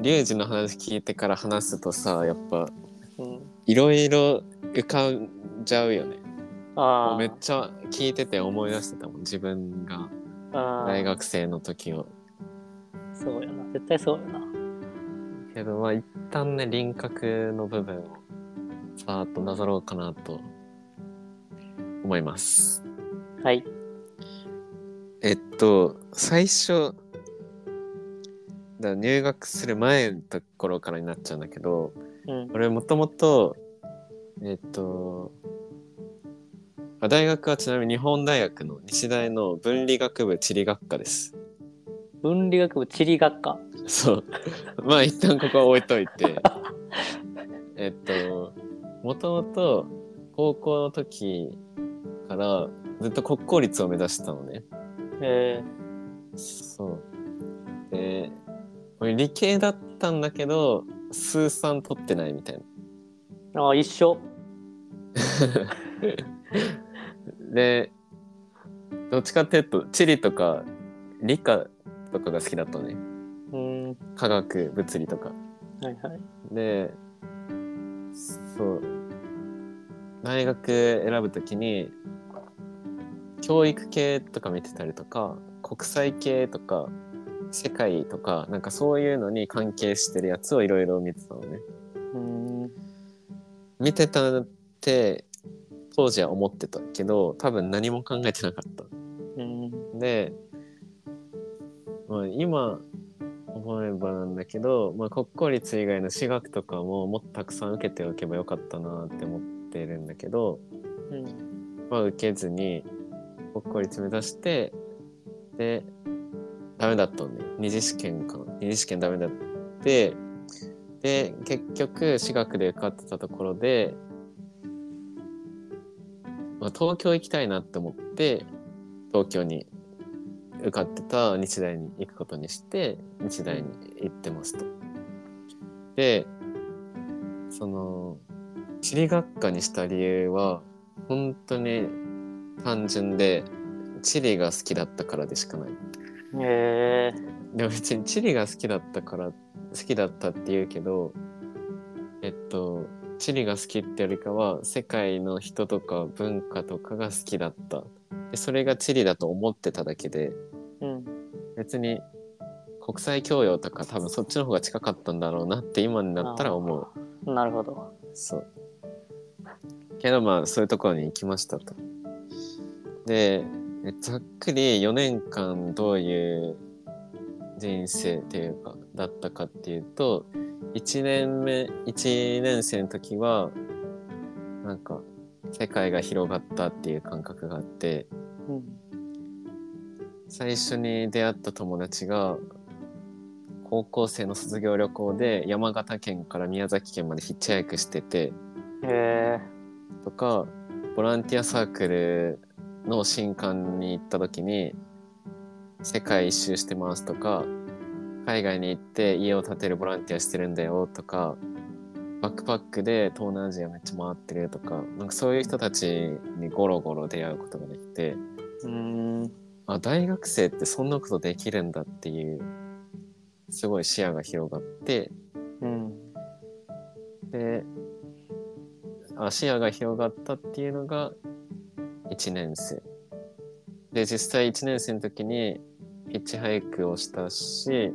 リュウジの話聞いてから話すとさやっぱうん。いろいろ浮かんじゃうよねああ。めっちゃ聞いてて思い出してたもん自分が大学生の時をそうやな。絶対そうやな。けどまあ一旦ね輪郭の部分をさーっとなぞろうかなと思いますはい。えっと最初だ入学する前のところからになっちゃうんだけどうん。俺もともとえっとあ大学はちなみに日本大学の日大の分理学部地理学科です。分理学部地理学科？そう。まあ一旦ここは置いといて。えっともともと高校の時からずっと国公立を目指してたのね。えそう。で俺理系だったんだけど数三取ってないみたいなー、ああ、一緒。でどっちかっていうと地理とか理科とかが好きだったのねうん。科学物理とかはいはい。でそう大学選ぶときに教育系とか見てたりとか国際系とか世界とかなんかそういうのに関係してるやつをいろいろ見てたのねうん。見てたって当時は思ってたけど多分何も考えてなかったうん。で、まあ、今思えばなんだけど、まあ、国公立以外の私学とかももっとたくさん受けておけばよかったなって思ってるんだけど、うん。まあ、受けずに国公立目指してでダメだったのね二次試験かな二次試験ダメだってで結局私学で受かってたところで、まあ、東京行きたいなって思って東京に受かってた日大に行くことにして日大に行ってますと。でその地理学科にした理由は本当に単純で地理が好きだったからでしかない。えでも別に地理が好きだったから好きだったって言うけどえっと地理が好きってよりかは世界の人とか文化とかが好きだった。でそれが地理だと思ってただけでー、うん。別に国際教養とか多分そっちの方が近かったんだろうなって今になったら思う。なるほど。そう。けどまあそういうところに行きましたと。でえざっくり4年間どういう人生っていうかだったかっていうと1年目1年生の時はなんか世界が広がったっていう感覚があってうん。最初に出会った友達が高校生の卒業旅行で山形県から宮崎県までヒッチハイクしててえとかボランティアサークルの新刊に行った時に世界一周してますとか海外に行って家を建てるボランティアしてるんだよとかバックパックで東南アジアめっちゃ回ってるとかなんかそういう人たちにゴロゴロ出会うことができてー、うん。あ大学生ってそんなことできるんだっていうすごい視野が広がってうん。であ視野が広がったっていうのが1年生で実際1年生の時にヒッチハイクをしたし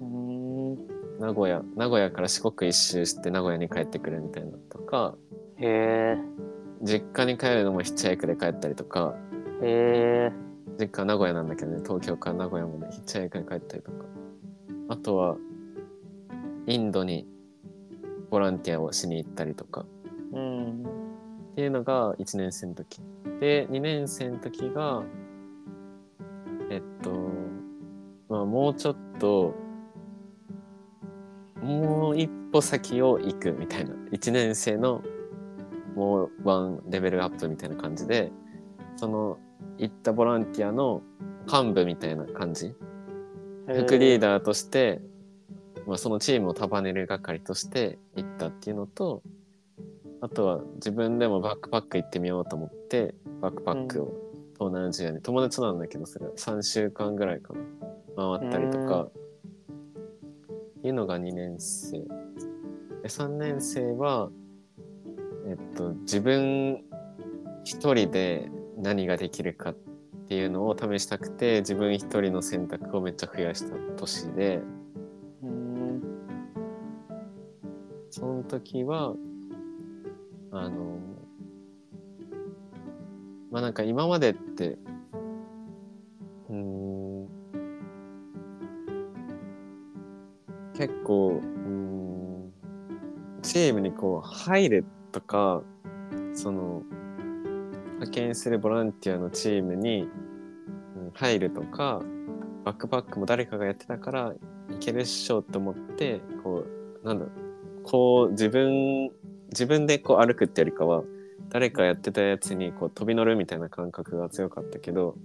うん。名古屋名古屋から四国一周して名古屋に帰ってくるみたいなとかへえ実家に帰るのもヒッチハイクで帰ったりとかー、へえ実家は名古屋なんだけどね東京から名古屋までヒッチハイクで帰ったりとかあとはインドにボランティアをしに行ったりとかー。うん。っていうのが1年生の時。で2年生の時がえっとまあもうちょっともう一歩先を行くみたいな。1年生のもうワンレベルアップみたいな感じでその行ったボランティアの幹部みたいな感じ。副リーダダーとして、まあ、そのチームを束ねる係として行ったっていうのとあとは自分でもバックパック行ってみようと思ってバックパックを東南アジアに、友達なんだけどそれ3週間ぐらいかな。回ったりとか、っいうのが2年生。で3年生は、えっと、自分一人で何ができるかっていうのを試したくて自分一人の選択をめっちゃ増やした年で。うん。その時はあのまあなんか今までってうん結構うんチームにこう入るとかその派遣するボランティアのチームに入るとかバックパックも誰かがやってたからいけるっしょと思ってこうなんだろうこう自分自分でこう歩くってよりかは誰かやってたやつにこう飛び乗るみたいな感覚が強かったけど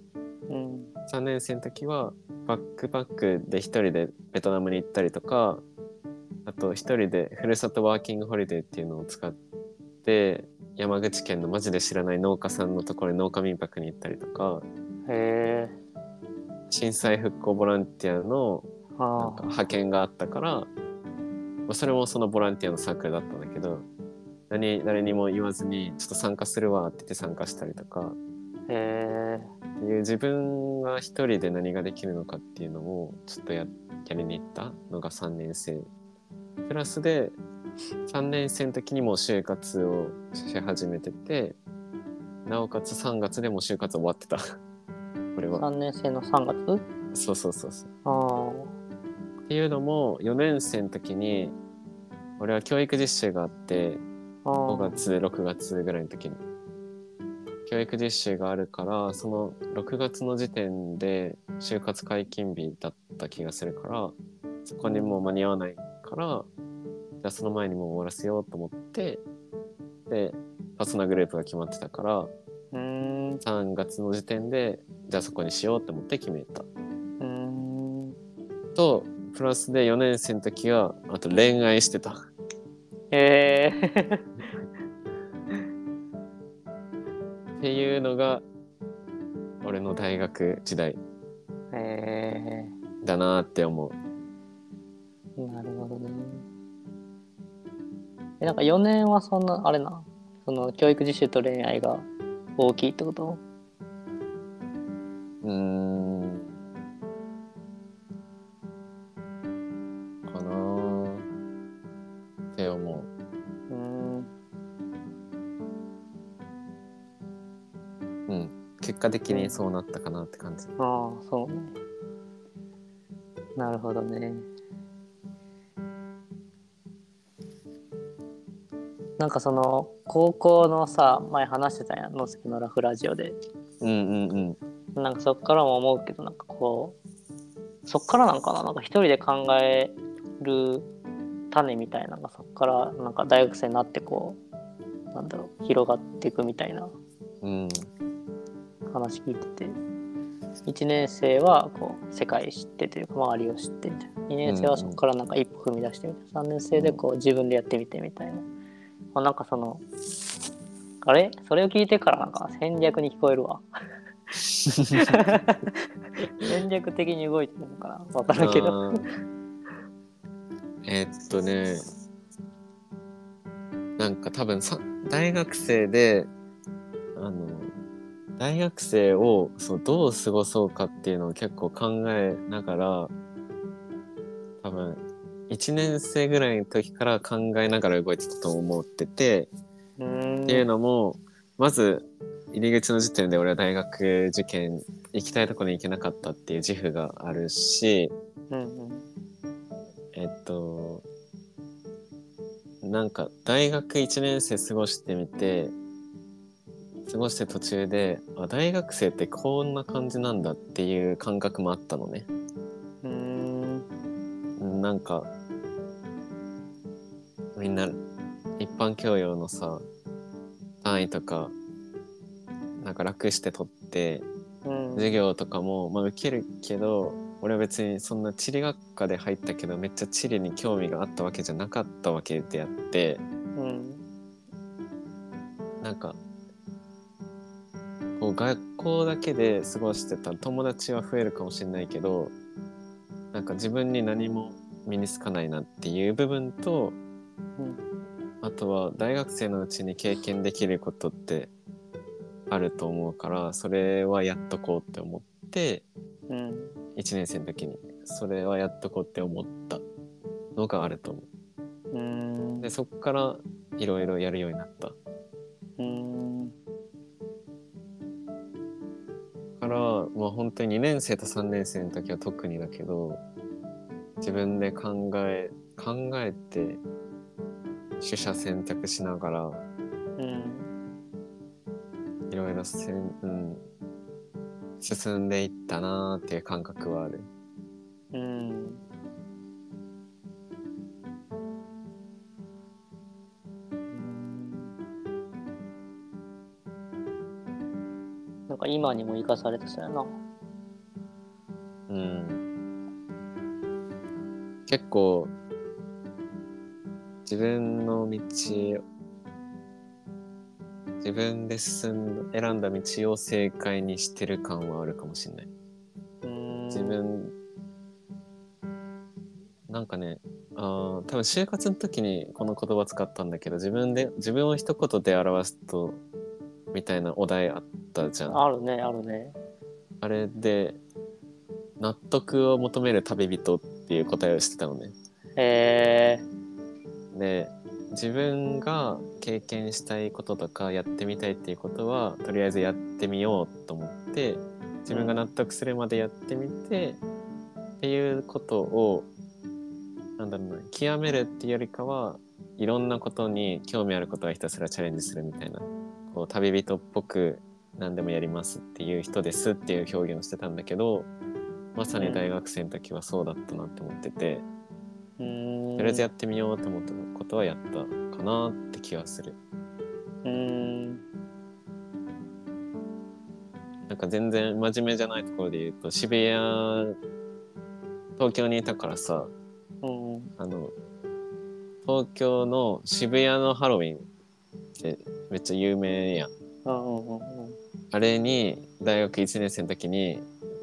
うん。3年生の時はバックパックで一人でベトナムに行ったりとかあと一人でふるさとワーキングホリデーっていうのを使って山口県のマジで知らない農家さんのところに農家民泊に行ったりとか。震災復興ボランティアのなんあか派遣があったから、まあ、それもそのボランティアのサークルだったんだけど何誰にも言わずにちょっと参加するわって言って参加したりとか。あ。へえ。っていう自分が一人で何ができるのかっていうのをちょっとややりに行ったのが3年生。プラスで3年生の時にもう就活をし始めててなおかつ3月でもう就活終わってた。これは。3年生の3月？そうそうそうそう。あっていうのも4年生の時に俺は教育実習があって5月6月ぐらいの時に教育実習があるからその6月の時点で就活解禁日だった気がするからそこにもう間に合わないからじゃあその前にもう終わらせようと思ってでパーソナルグループが決まってたからうーん。う3月の時点でじゃあそこにしようと思って決めた。とプラスで4年生の時はあと恋愛してたへえ。っのが俺の大学時代へだなって思うえ。なるほどね。え、なんか4年はそんな、あれな、その教育実習と恋愛が大きいってこと？的にそうなったかなって感じ。ああ、そう。ね。なるほどね。なんかその高校のさ前話してたやん。のすけのラフラジオで。うんうんうん。なんかそっからも思うけどなんかこうそっからなんかな？なんか一人で考える種みたいなのがそっからなんか大学生になってこうなんだろう広がっていくみたいな。うん話聞いて。て1年生はこう世界知ってというか周りを知ってみたいな。2年生はそこからなんか一歩踏み出してみたいな。3年生でこう自分でやってみてみたいな、まあ、なんかそのあれ？それを聞いてからなんか戦略に聞こえるわ。戦略的に動いてるのかな？分からんけど。えー。っとね。なんか多分さ大学生であの大学生をそうどう過ごそうかっていうのを結構考えながら多分1年生ぐらいの時から考えながら動いてたと思ってて、っていうのもまず入り口の時点で俺は大学受験行きたいところに行けなかったっていう自負があるしうんうん。えっとなんか大学1年生過ごしてみて過ごして途中であ大学生ってこんな感じなんだっていう感覚もあったのね。うん。なんかみんな一般教養のさ単位とかなんか楽して取ってうん。授業とかも、まあ、受けるけど俺は別にそんな地理学科で入ったけどめっちゃ地理に興味があったわけじゃなかったわけであってうん。なんかこう学校だけで過ごしてたら友達は増えるかもしれないけどなんか自分に何も身につかないなっていう部分と、うんあとは大学生のうちに経験できることってあると思うからそれはやっとこうって思ってうん1年生の時にそれはやっとこうって思ったのがあると思う。うんでそっからいろいろやるようになった。当に2年生と3年生の時は特にだけど自分で考え考えて取捨選択しながらうんいろいろせん、うん、進んでいったなーっていう感覚はある。うんなんか今にも生かされてそうやな。で進んだ選んだ道を正解にしてる感はあるかもしれない。うん自分なんかねあー多分就活の時にこの言葉使ったんだけど自分で自分を一言で表すとみたいなお題あったじゃんああるね、あるね。れで納得を求める旅人っていう答えをしてたのねへえで自分が経験したいこととかやってみたいっていうことはとりあえずやってみようと思って自分が納得するまでやってみて、っていうことをなんだろうな極めるっていうよりかはいろんなことに興味あることはひたすらチャレンジするみたいなこう旅人っぽく何でもやりますっていう人ですっていう表現をしてたんだけどまさに大学生の時はそうだったなって思ってて。うん。とりあえずやってみようと思ったことはやったかなって気がする。うんなんか全然真面目じゃないところで言うと渋谷東京にいたからさうんあの東京の渋谷のハロウィンってめっちゃ有名やん。うんうんうんあれに大学1年生の時に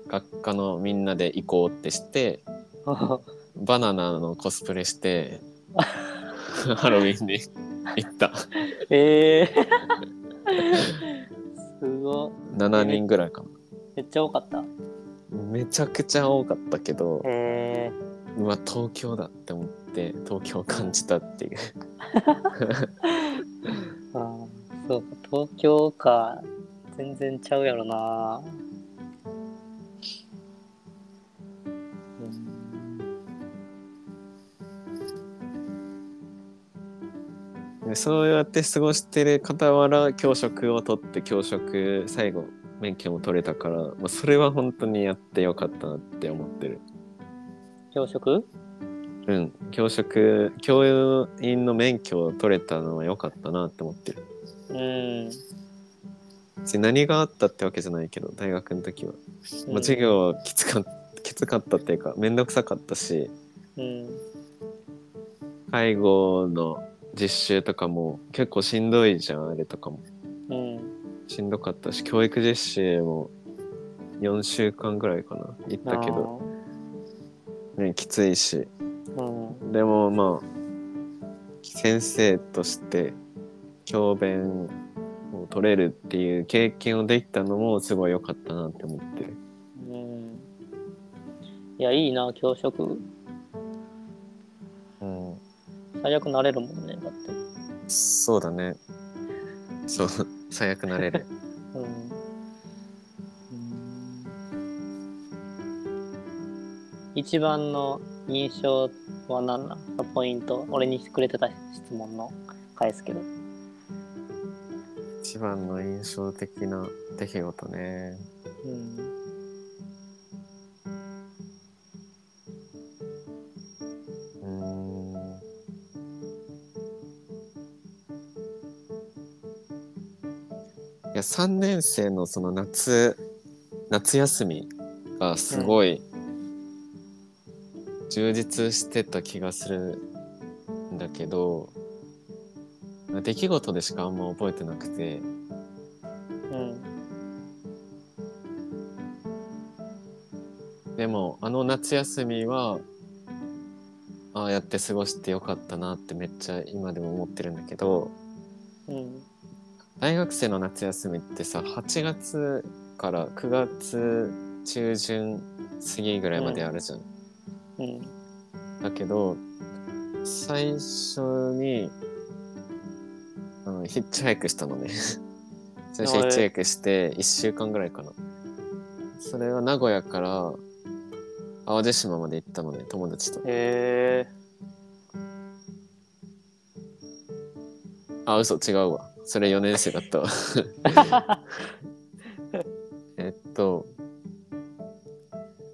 学科のみんなで行こうってして バナナのコスプレして ハロウィンに行った。ええすごい。7人ぐらいかな。めっちゃ多かった？めちゃくちゃ多かったけど、えうわ東京だって思って東京を感じたっていう ー、あーそうか、東京か。全然ちゃうやろな。でそうやって過ごしてる傍ら教職を取って教職最後免許も取れたから、まあ、それは本当にやってよかったなって思ってる。教職？うん。教職教員の免許を取れたのは良かったなって思ってる。うん。何があったってわけじゃないけど大学の時は、まあ、授業はきつかっきつかったっていうか面倒くさかったし。うん。介護の実習とかも結構しんどいじゃんあれとかもうん。しんどかったし教育実習も4週間ぐらいかな行ったけど、ね、きついし。うん。でもまあ先生として教鞭を取れるっていう経験をできたのもすごい良かったなって思ってるうん。いや、いいな、教職。うん最悪なれるもんね、だって。そうだねそう最悪なれる うん。一番の印象は何なん？ポイント？俺にくれてた質問の返すけど。一番の印象的な出来事ねうん。や3年生のその夏夏休みがすごい充実してた気がするんだけど、出来事でしかあんま覚えてなくて。うん。でもあの夏休みはああやって過ごしてよかったなってめっちゃ今でも思ってるんだけど。うん。大学生の夏休みってさ8月から9月中旬過ぎぐらいまであるじゃん。うん。だけど最初にあのヒッチハイクしたのね。最初ヒッチハイクして1週間ぐらいかな。それは名古屋から淡路島まで行ったのね友達と。へえ。あ嘘違うわそれ4年生だったわえっと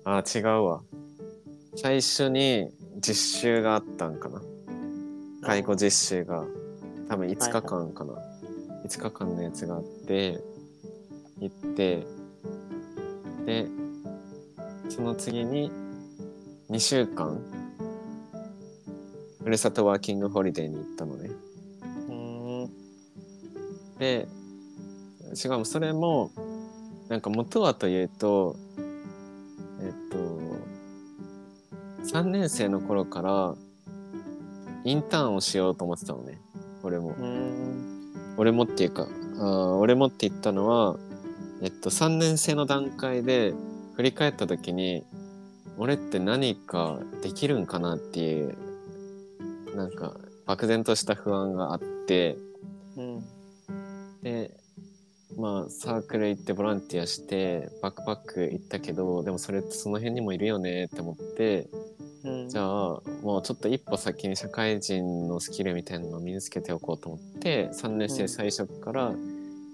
あ違うわ。最初に実習があったんかな。介護実習が多分5日間かな、5日間のやつがあって行ってでその次に2週間ふるさとワーキングホリデーに行ったのね。うんでしかもそれもなんか元はというとえっと3年生の頃からインターンをしようと思ってたのね。俺も。うん。俺もっていうかあー俺もって言ったのはえっと3年生の段階で振り返った時に俺って何かできるんかなっていうなんか漠然とした不安があってまあサークル行ってボランティアしてバックパック行ったけどでもそれってその辺にもいるよねって思ってうん。じゃあもうちょっと一歩先に社会人のスキルみたいなのを身につけておこうと思って3年生最初から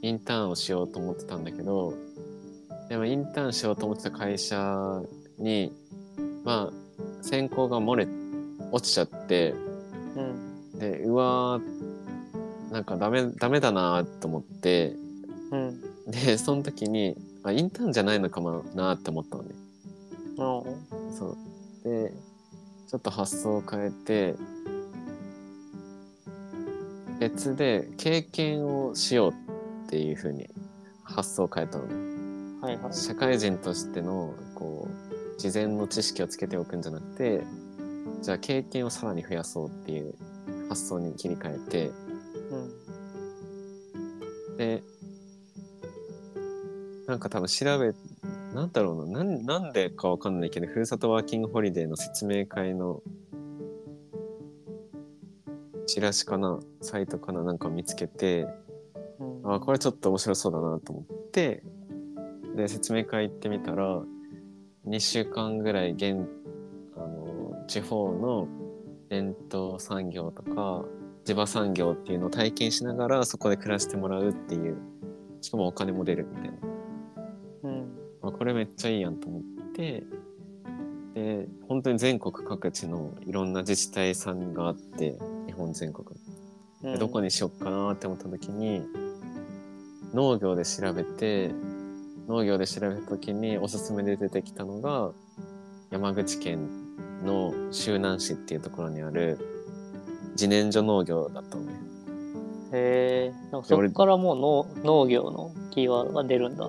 インターンをしようと思ってたんだけどでもインターンしようと思ってた会社にまあ選考が漏れ落ちちゃってうん。でうわーなんかダメダメだなと思ってうんでその時にあインターンじゃないのかもなって思ったのね。うんそう。で、ちょっと発想を変えて、別で経験をしようっていう風に発想を変えたのね。はいはい社会人としての、こう、事前の知識をつけておくんじゃなくて、じゃあ経験をさらに増やそうっていう発想に切り替えて、うんで、なんか多分調べ、なんだろうな、なんなんでかわかんないけど、ふるさとワーキングホリデーの説明会のチラシかな、サイトかな、なんか見つけて、うんあ、これちょっと面白そうだなと思って、で、説明会行ってみたら、2週間ぐらい現、あの、地方の伝統産業とか、地場産業っていうのを体験しながらそこで暮らしてもらうっていう、しかもお金も出るみたいな。これめっちゃいいやんと思って。で本当に全国各地のいろんな自治体さんがあって日本全国うん。でどこにしよっかなって思った時に農業で調べて農業で調べた時におすすめで出てきたのが山口県の周南市っていうところにある自然薯農業だったのね。へえそこからもう農農業のキーワードが出るんだ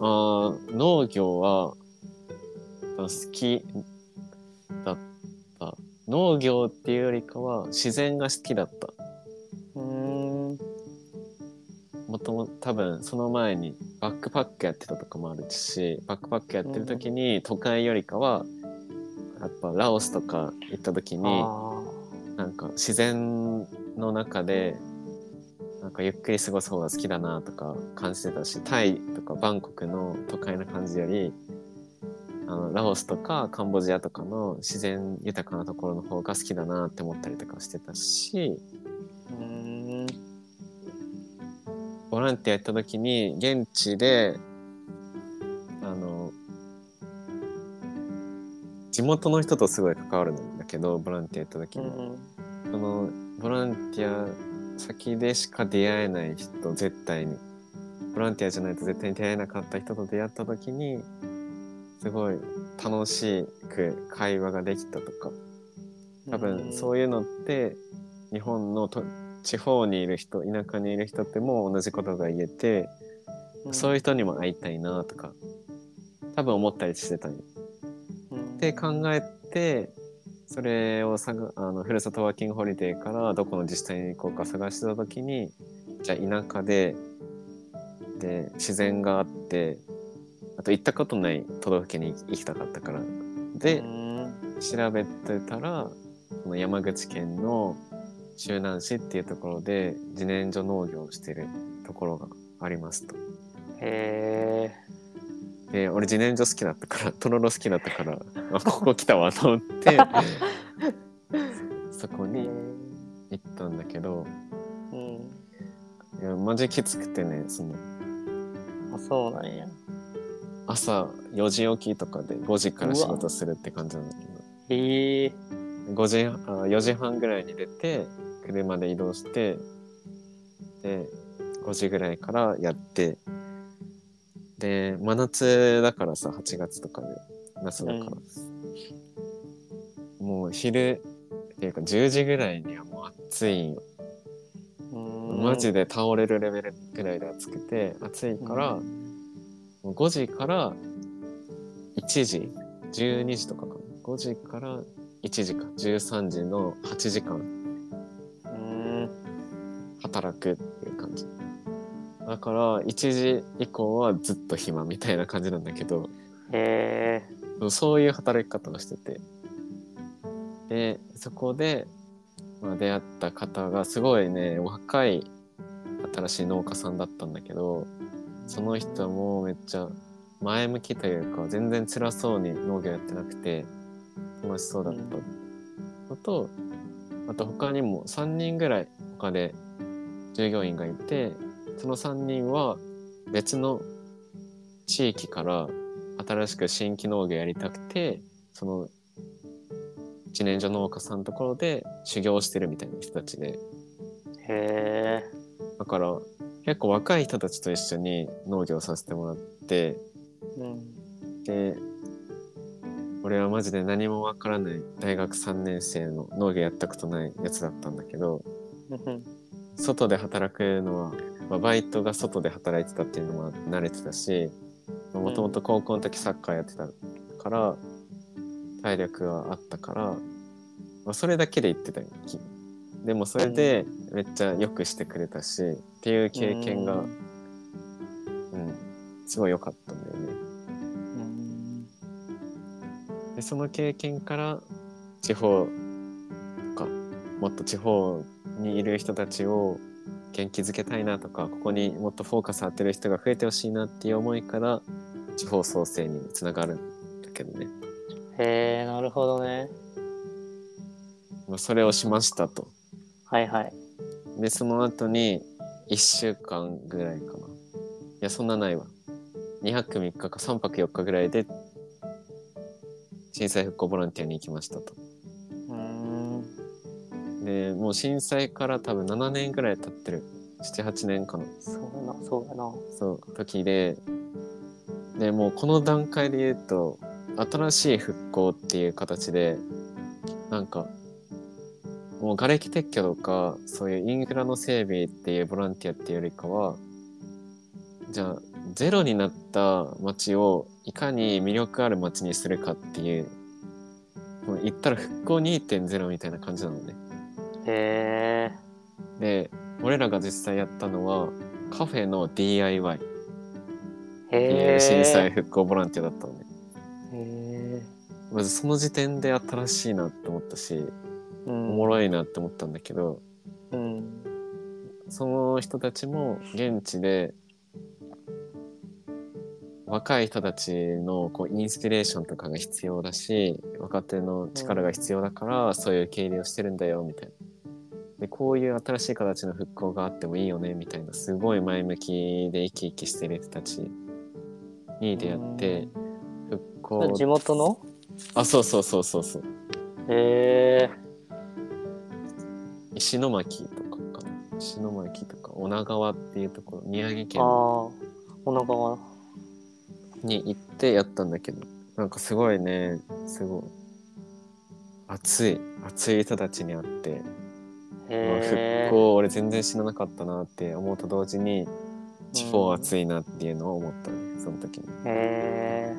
あー農業は好きだった。農業っていうよりかは自然が好きだった。うーんもともと多分その前にバックパックやってたとかもあるしバックパックやってる時に都会よりかはやっぱラオスとか行った時にあなんか自然の中でなんかゆっくり過ごす方が好きだなとか感じてたしタイとかバンコクの都会な感じよりあのラオスとかカンボジアとかの自然豊かなところの方が好きだなって思ったりとかしてたしボランティア行った時に現地であの地元の人とすごい関わるんだけどボランティア行った時に、うん。そのボランティア先でしか出会えない人絶対に。ボランティアじゃないと絶対に出会えなかった人と出会った時にすごい楽しく会話ができたとか。多分そういうのって日本のと地方にいる人田舎にいる人っても同じことが言えて、そういう人にも会いたいなとか多分思ったりしてたんよ。うん。って考えてそれをさあのふるさとワーキングホリデーからどこの自治体に行こうか探してた時にじゃあ田舎でで自然があってあと行ったことない都道府県に行きたかったからで、調べてたらこの山口県の周南市っていうところで自然薯農業をしてるところがありますと。へえで俺自然薯好きだったからとろろ好きだったからあ ここ来たわと思ってそこに行ったんだけどうん。いやマジきつくてねそのあそうなんや。朝4時起きとかで5時から仕事するって感じなんだけど。へえ。5時あ4時半ぐらいに出て車で移動してで5時ぐらいからやってで真夏だからさ8月とかで夏だから、もう昼っていうか10時ぐらいにはもう暑いん。よマジでで倒れるレベルぐらいで暑くて暑いから、もう5時から1時12時とかかな。5時から1時か。13時の8時間うん。働くっていうだから1時以降はずっと暇みたいな感じなんだけどへえそういう働き方をしてて。でそこで、まあ、出会った方がすごいね若い新しい農家さんだったんだけどその人もめっちゃ前向きというか全然辛そうに農業やってなくて楽しそうだったのとあと他にも3人ぐらい他で従業員がいてその3人は別の地域から新しく新規農業やりたくてその一年所農家さんのところで修行してるみたいな人たちで。へえだから結構若い人たちと一緒に農業させてもらってうん。で俺はマジで何もわからない大学3年生の農業やったことないやつだったんだけどうん。外で働くのは、まあ、バイトが外で働いてたっていうのも慣れてたしもともと高校の時サッカーやってたから体力はあったから、まあ、それだけで言ってたよきでもそれでめっちゃよくしてくれたしっていう経験が、ううんん、すごい良かったんだよね。うんでその経験から地方とかもっと地方にいる人たちを元気づけたいなとかここにもっとフォーカス当てる人が増えてほしいなっていう思いから地方創生につながるんだけどね、へえなるほどね。まあ、それをしましたと。はいはい。でその後に1週間ぐらいかな。いやそんなないわ。2泊3日か3泊4日ぐらいで震災復興ボランティアに行きましたと。うんでもう震災から多分7年ぐらい経ってる。78年かなそうやなそうやな。そう時で。でもうこの段階で言うと新しい復興っていう形でなんかもう瓦礫撤去とかそういうインフラの整備っていうボランティアっていうよりかはじゃあゼロになった街をいかに魅力ある街にするかっていうもう言ったら復興2.0みたいな感じなのね。へえで俺らが実際やったのはカフェの DIY って震災復興ボランティアだったのね。へえまずその時点で新しいなって思ったし、おおもろいなって思ったんだけど、うん。その人たちも現地で若い人たちのこうインスピレーションとかが必要だし若手の力が必要だからそういう受け入れをしてるんだよみたいな。でこういう新しい形の復興があってもいいよねみたいなすごい前向きで生き生きしてる人たちに出会って復興地元の？あそうそうそうそうそう。へえ石巻とかかな。石巻とか女川っていうところ宮城県ああ女川。に行ってやったんだけどなんかすごいねすごい。熱い熱い人たちに会って、復興俺全然知らなかったなって思うと同時に地方熱いなっていうのを思ったねその時に。え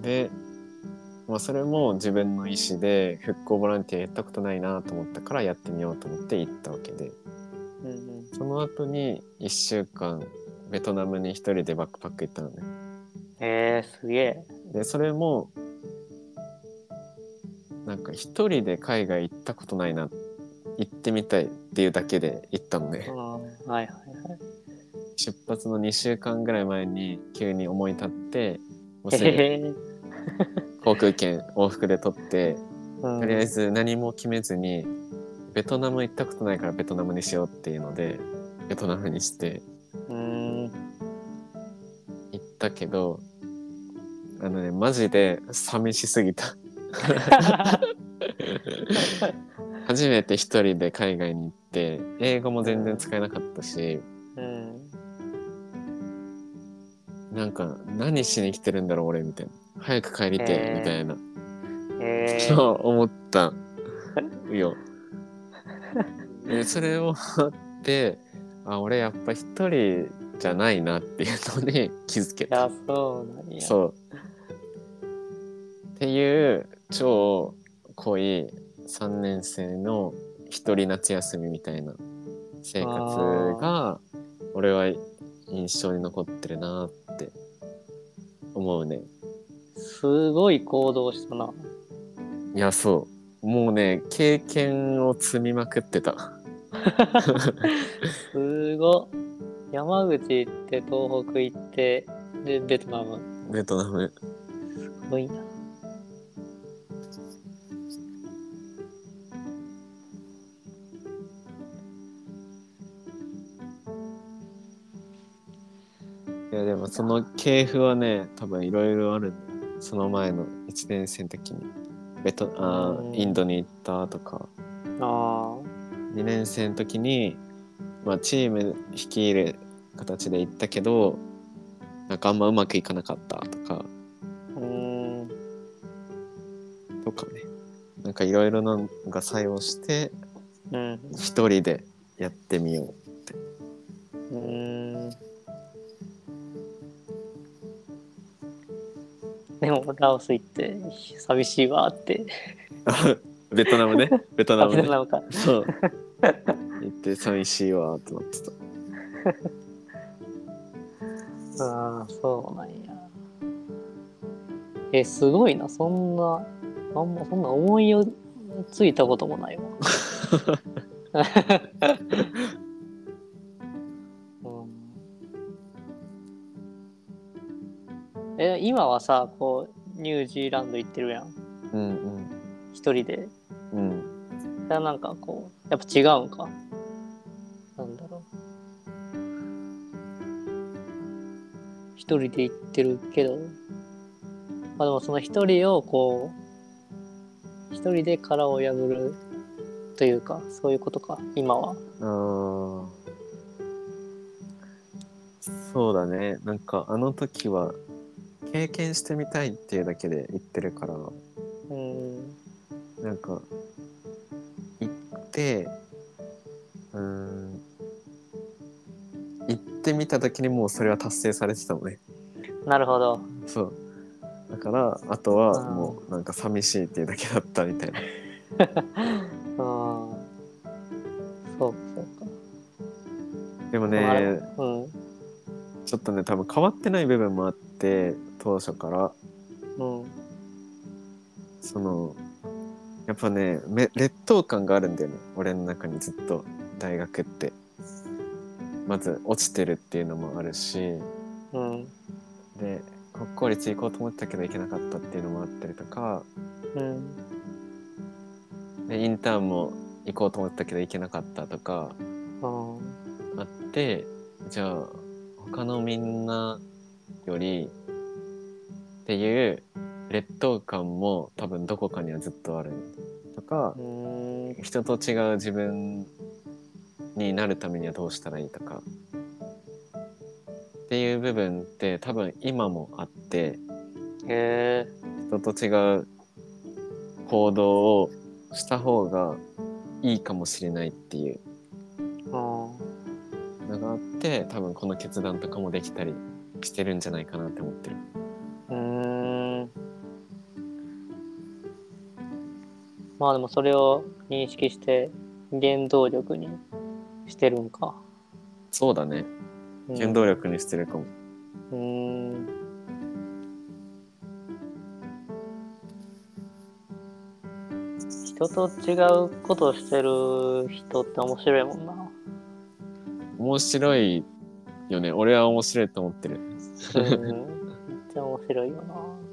へでまあ、それも自分の意思で復興ボランティアやったことないなと思ったからやってみようと思って行ったわけで。うんうん。その後に1週間ベトナムに一人でバックパック行ったのね。えー、すげえ。でそれもなんか一人で海外行ったことないな行ってみたいっていうだけで行ったのねうん、はいはいはい。出発の2週間ぐらい前に急に思い立ってもうすぐ。航空券往復で取ってうんとりあえず何も決めずにベトナム行ったことないからベトナムにしようっていうのでベトナムにして。行ったけどあのねマジで寂しすぎた 初めて一人で海外に行って英語も全然使えなかったしうん。なんか何しに来てるんだろう俺みたいな早く帰りてみたいなえー、そう思ったよ。でそれをあってあ俺やっぱ一人じゃないなっていうのに気づけた。そうなんや。そう。っていう超濃い3年生の一人夏休みみたいな生活が俺は印象に残ってるなって思うね。すごい行動したな。いやそうもうね経験を積みまくってた。すごっ。山口行って、東北行って、で、ベトナム。ベトナム。すごいな。いやでもその系譜はね多分いろいろあるその前の1年生の時に。ベトあインドに行ったとか。あ2年生の時に、まあ、チーム率いる形で行ったけどなんかあんまうまくいかなかったとか。とかね。なんかいろいろなのが作用してうん。一人でやってみよううーでも、ラオス行って、寂しいわって。ベトナムねベトナあムねベトナムか。そう行って寂しいわってなってた ああ、そうなんや。え、すごいな。そんな、あんま、そんな思いついたこともないわ。うん、え、今はさ、こう、ニュージーランド行ってるやん。うん一人で。うんうんそれはなんかこう、やっぱ違うんか。なんだろう。一人で行ってるけど、まあでもその一人をこう、一人で殻を破るというか、そういうことか、今は。あーそうだねなんかあの時は経験してみたいっていうだけで言ってるからうん。なんか行ってうーん行ってみた時にもうそれは達成されてたのねなるほど。そうだからあとはもうなんか寂しいっていうだけだったみたいな うん。そうか、そうか。でもねうん。ちょっとね多分変わってない部分もあって当初からうん。そのやっぱねめ劣等感があるんだよね俺の中にずっと大学ってまず落ちてるっていうのもあるしうん。で国公立行こうと思ったけど行けなかったっていうのもあったりとかうん。でインターンも行こうと思ったけど行けなかったとかうん。あってじゃあ他のみんなよりっていう劣等感も多分どこかにはずっとあるとかうん。人と違う自分になるためにはどうしたらいいとかっていう部分って多分今もあって。人と違う行動をした方がいいかもしれないっていううん。のがあって多分この決断とかもできたりしてるんじゃないかなって思ってる。まあでもそれを認識して原動力にしてるんか。そうだね。うん原動力にしてるかも。うーん。人と違うことをしてる人って面白いもんな。面白いよね。俺は面白いと思ってる。うん。めっちゃ面白いよな。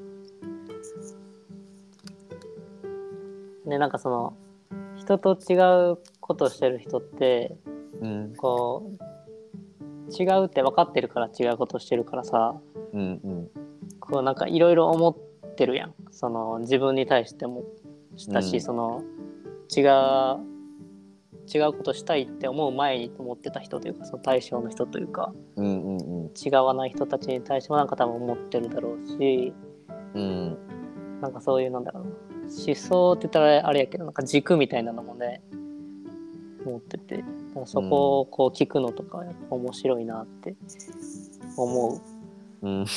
ね、なんかその、人と違うことをしてる人って、うん。こう、違うって分かってるから違うことしてるからさ、うんうん。こうなんかいろいろ思ってるやんその自分に対してもしたし、うんその違う違うことしたいって思う前に思ってた人というかその対象の人というかうんうんうん。違わない人たちに対してもなんか多分思ってるだろうしうん。なんかそういうなんだろうな思想って言ったらあれやけどなんか軸みたいなのもね持っててそこをこう聞くのとか面白いなって思う。うん。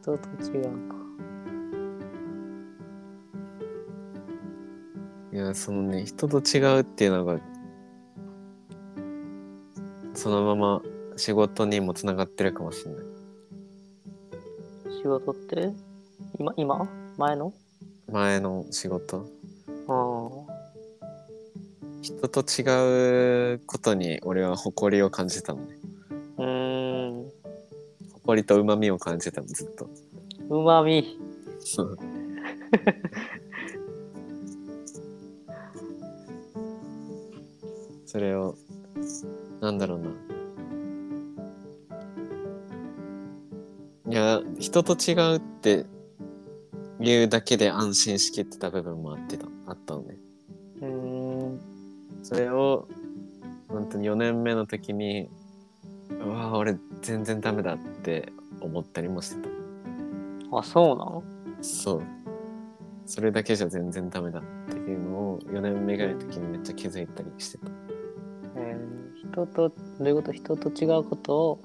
人と違うか。いや、そのね、人と違うっていうのが、そのまま仕事にもつながってるかもしれない。仕事って？今今？前の？前の仕事。あ人と違うことに俺は誇りを感じたのね。あうーん誇りと旨味を感じたの、ずっと。うまみ 人と違うって言うだけで安心しきってた部分もあってた、あったのね。うーんそれを、本当に4年目の時に、うわ俺全然ダメだって思ったりもしてた。あそうなの？そう。それだけじゃ全然ダメだっていうのを4年目ぐらいの時にめっちゃ気づいたりしてた。えー人とどういうこと？人と違うことを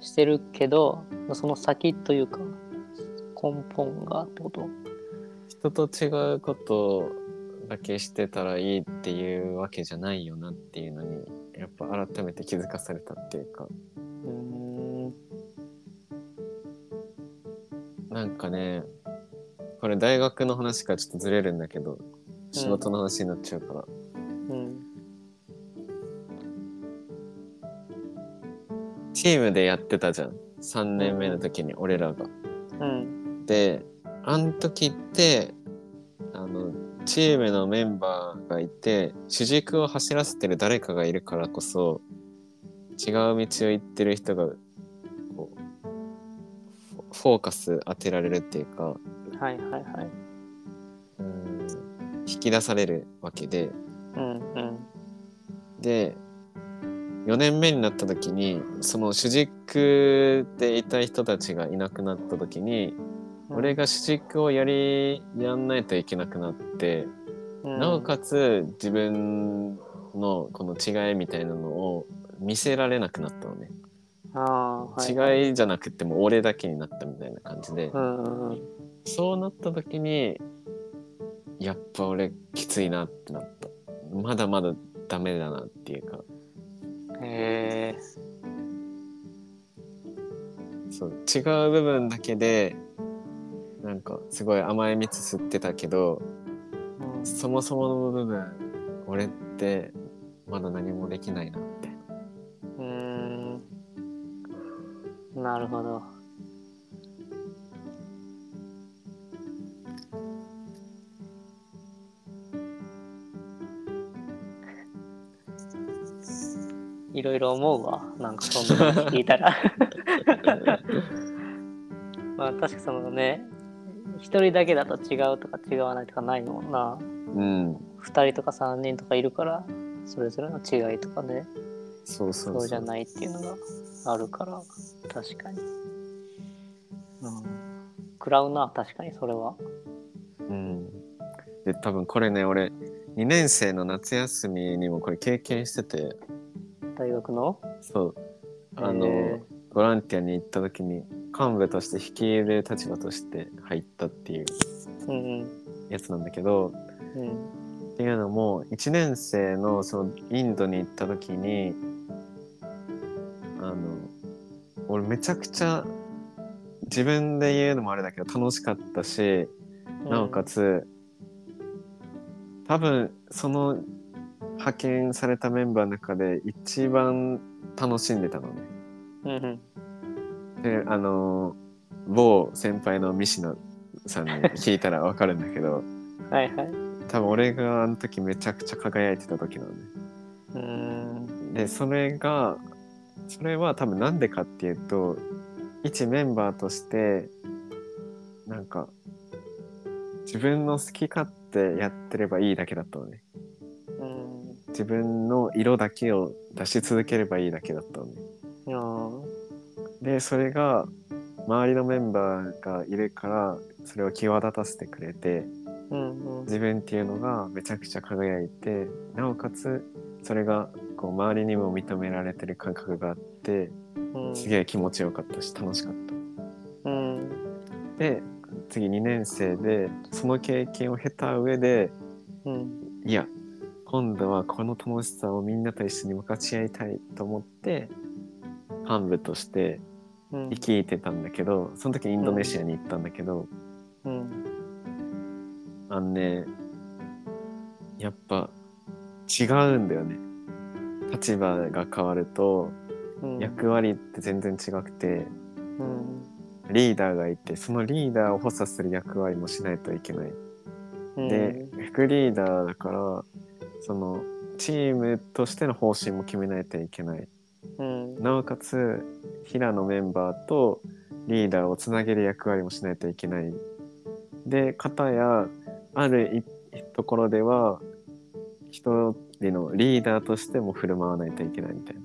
してるけどその先というか根本がってこと？人と違うことだけしてたらいいっていうわけじゃないよなっていうのに、やっぱ改めて気づかされたっていうか、うーんなんかね、これ大学の話からちょっとずれるんだけど、仕事の話になっちゃうから、うん。チームでやってたじゃん。3年目の時に俺らが。うんで、あの時って、あの、チームのメンバーがいて、主軸を走らせてる誰かがいるからこそ、違う道を行ってる人が、こう、フォフォーカス当てられるっていうか、はいはいはい。うん引き出されるわけで、うんうん。で、4年目になった時に、その主軸でいた人たちがいなくなった時に、俺が主軸をやり、やんないといけなくなって、なおかつ自分のこの違いみたいなのを見せられなくなったのね。はい。違いじゃなくても俺だけになったみたいな感じで、うんうんうん。そうなった時に、やっぱ俺きついなってなった。まだまだダメだなっていうか、へえそう、違う部分だけで、すごい甘い蜜吸ってたけど、うんそもそもの部分、俺ってまだ何もできないなって。うーんなるほど。いろいろ思うわ。なんかそんな話聞いたら。まあ確かそのね、一人だけだと違うとか違わないとかないもんな。うん。二人とか三人とかいるから、それぞれの違いとかね。そうそうそう。じゃないっていうのがあるから確かに、うん、食らうな確かにそれはうん。で、多分これね、俺、2年生の夏休みにもこれ経験してて、大学の？そう。あの、へボランティアに行った時に幹部として率いる立場として入ったっていううんうんやつなんだけどうんっていうのも1年生のそのインドに行った時にあの俺めちゃくちゃ自分で言うのもあれだけど楽しかったしなおかつ多分その派遣されたメンバーの中で一番楽しんでたのね。うんうんであの某先輩の三野さんに聞いたらわかるんだけど はいはい多分俺があの時めちゃくちゃ輝いてた時なのね。うーんでそれがそれは多分なんでかっていうと一メンバーとしてなんか自分の好き勝手やってればいいだけだったのね。うん自分の色だけを出し続ければいいだけだったのね。でそれが周りのメンバーがいるからそれを際立たせてくれてうんうん。自分っていうのがめちゃくちゃ輝いてなおかつそれがこう周りにも認められてる感覚があってうん。すげえ気持ちよかったし楽しかった。うん。で次2年生でその経験を経た上でうん。いや今度はこの楽しさをみんなと一緒に分かち合いたいと思って幹部としてうん生きてたんだけどその時インドネシアに行ったんだけど、うん。あのねやっぱ違うんだよね。立場が変わるとうん。役割って全然違くてうん。リーダーがいてそのリーダーを補佐する役割もしないといけない。うん。で副リーダーだからそのチームとしての方針も決めないといけないうん。なおかつ平のメンバーとリーダーをつなげる役割もしないといけない。で片やあるいところでは一人のリーダーとしても振る舞わないといけないみたいな。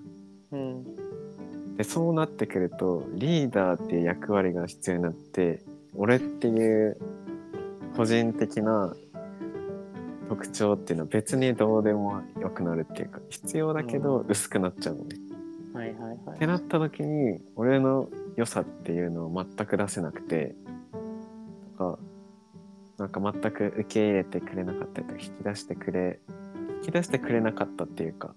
うん。でそうなってくるとリーダーっていう役割が必要になって俺っていう個人的な特徴っていうのは別にどうでもよくなるっていうか必要だけど薄くなっちゃうのね。はいはいはい。ってなった時に俺の良さっていうのを全く出せなくてとかなんか全く受け入れてくれなかったりとか引き出してくれ引き出してくれなかったっていうか、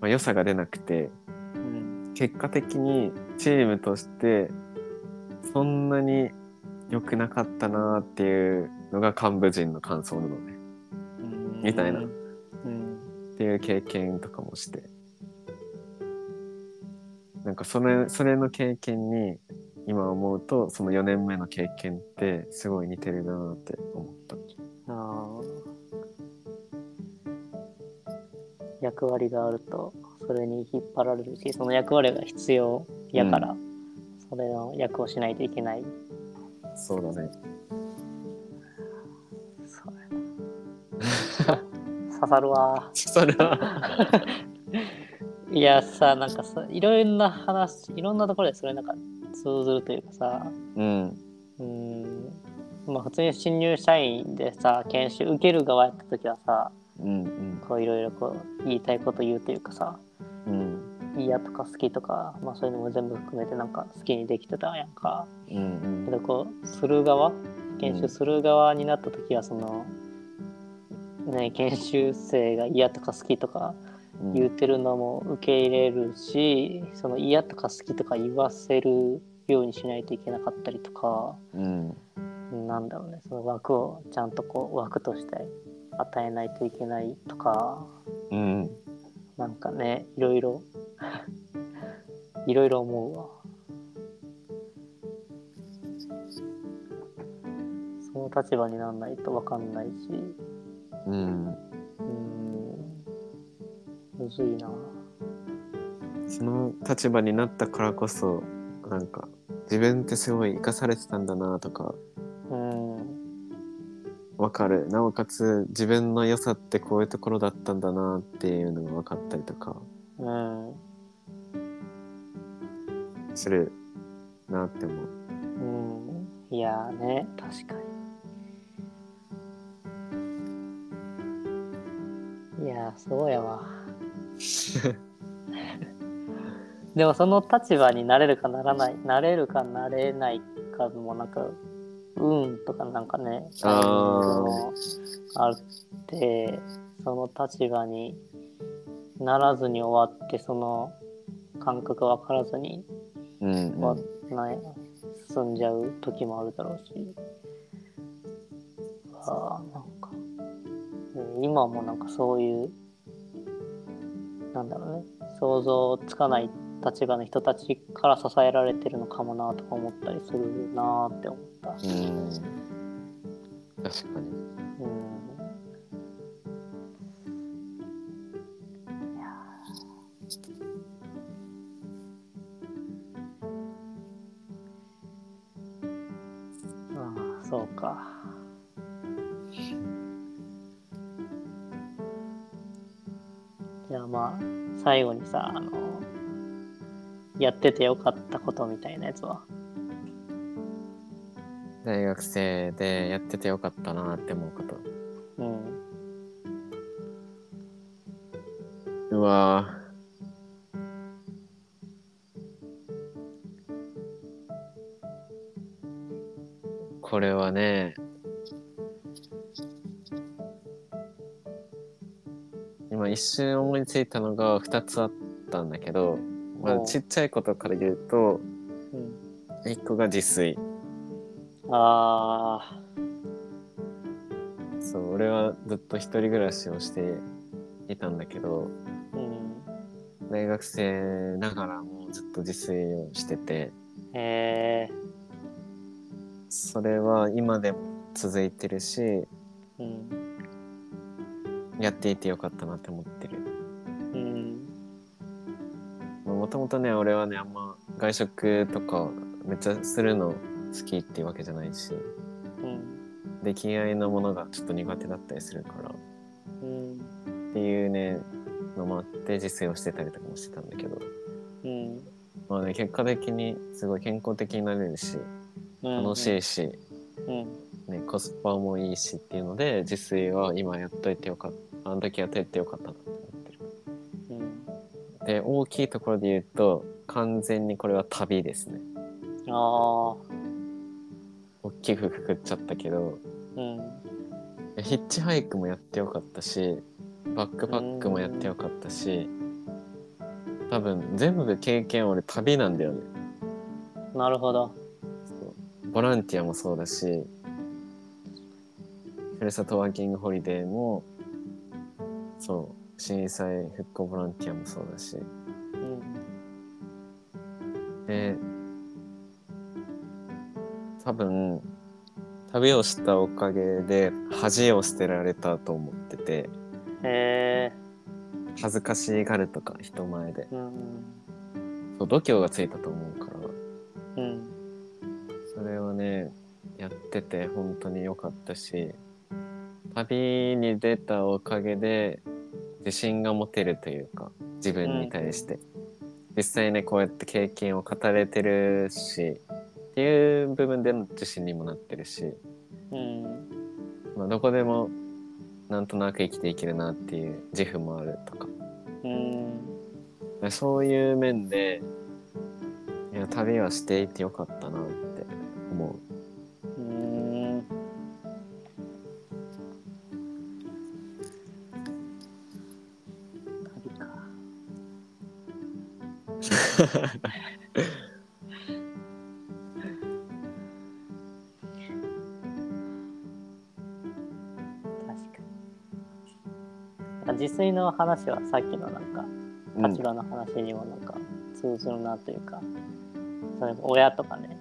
まあ、良さが出なくてうん。結果的にチームとしてそんなに良くなかったなっていうのが幹部陣の感想なのね。うん。みたいな。うん。っていう経験とかもしてなんかそれそれの経験に今思うとその4年目の経験ってすごい似てるなって思った。あー。役割があるとそれに引っ張られるしその役割が必要やから、それの役をしないといけない。そうだね。そうやな。刺さるわ いやさなんかさいろんな話いろんなところでそれなんか通ずるというかさ。うん。うーん。まあ普通に新入社員でさ研修受ける側やった時はさうんこういろいろこう言いたいこと言うというかさうん。嫌とか好きとか、まあ、そういうのも全部含めてなんか好きにできてたんやんか。うんうん。けどこうする側研修する側になった時はその、ね研修生が嫌とか好きとかうん言うてるのも受け入れるし、その嫌とか好きとか言わせるようにしないといけなかったりとかうんなんだろうねその枠をちゃんとこう枠として与えないといけないとかうんなんかねいろいろいろいろ思うわ。その立場にならないと分かんないし。うん。むずいな。その立場になったからこそなんか自分ってすごい生かされてたんだなとかうん。わかる。なおかつ自分の良さってこういうところだったんだなっていうのが分かったりとか。うん。するなって思う。うん。いやーね確かに。いやーそうやわ でもその立場になれるかならないなれるかなれないかもなんか運とかなんかねああってその立場にならずに終わってその感覚分からずにうん、終わない進んじゃう時もあるだろうし。あーなんか、ね今もなんかそういうなんだろうね想像つかない立場の人たちから支えられてるのかもなとか思ったりするなって思った。うん。確かに。さあのやっててよかったことみたいなやつは？大学生でやっててよかったなって思うこと。うん。うわーこれはね、今一瞬思いついたのが2つあったんだけど、まあ、ちっちゃいことから言うと、うん。1個が自炊。あそう、俺はずっと一人暮らしをしていたんだけど、あうん。大学生ながらもずっと自炊をしてて、へえそれは今でも続いてるし、うんやっていてよかったなって思ってる。うん。もともとね、俺はね、あんま外食とかめっちゃするの好きっていうわけじゃないし、うん。出来合いのものがちょっと苦手だったりするから、うんっていうね、のもあって自炊をしてたりとかもしてたんだけど、うん。まあね、結果的にすごい健康的になれるし、楽しいし、うん。ね、コスパもいいしっていうので、自炊は今やっといてよかった、あの時やっといてよかったなって思ってる。うんで、大きいところで言うと、完全にこれは旅ですね。ああ大きくくくっちゃったけど、うんヒッチハイクもやってよかったし、バックパックもやってよかったし、多分全部経験俺旅なんだよね。なるほどボランティアもそうだし、ふるさとワーキングホリデーも、そう、震災復興ボランティアもそうだし、うんで、多分、旅をしたおかげで恥を捨てられたと思ってて、へえ恥ずかしがるとか人前で。うん。そう度胸がついたと思うから、うん。それをね、やってて本当に良かったし、旅に出たおかげで自信が持てるというか、自分に対して。実際ね、こうやって経験を語れてるし、っていう部分での自信にもなってるし、うんまあ、どこでもなんとなく生きていけるなっていう自負もあるとか。うんそういう面で、いや、旅はしていてよかったなって思う。かに。自炊の話はさっきのなんかうん立場の話にもなんか通ずるなというか、それ親とかね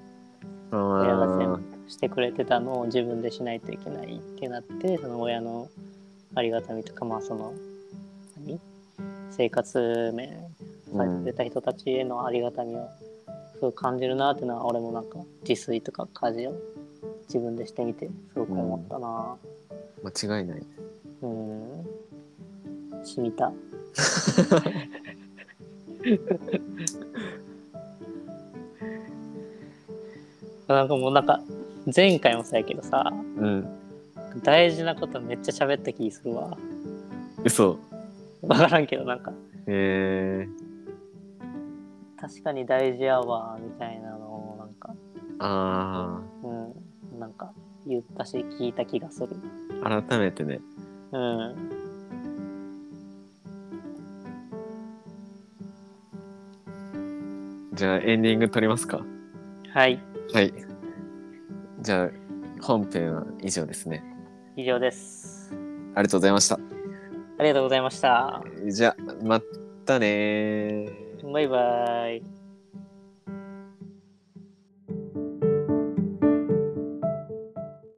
親が全あ部してくれてたのを自分でしないといけないってなってその親のありがたみとかまあその何？生活面されてくれた人たちへのありがたみをすごい感じるなっていうのは俺もなんか自炊とか家事を自分でしてみてすごく思ったな。ー間違いない。うん。染みた。なんかもうなんか前回もそうやけどさうん。大事なことめっちゃ喋った気するわ。嘘。分からんけどなんか。え確かに大事やわみたいなのをなんかあうんなんか言ったし聞いた気がするあ、改めてね。うんじゃあエンディング撮りますか。はいはい。じゃあ本編は以上ですね。以上ですありがとうございました。ありがとうございましたじゃあ、またねー。バイバイ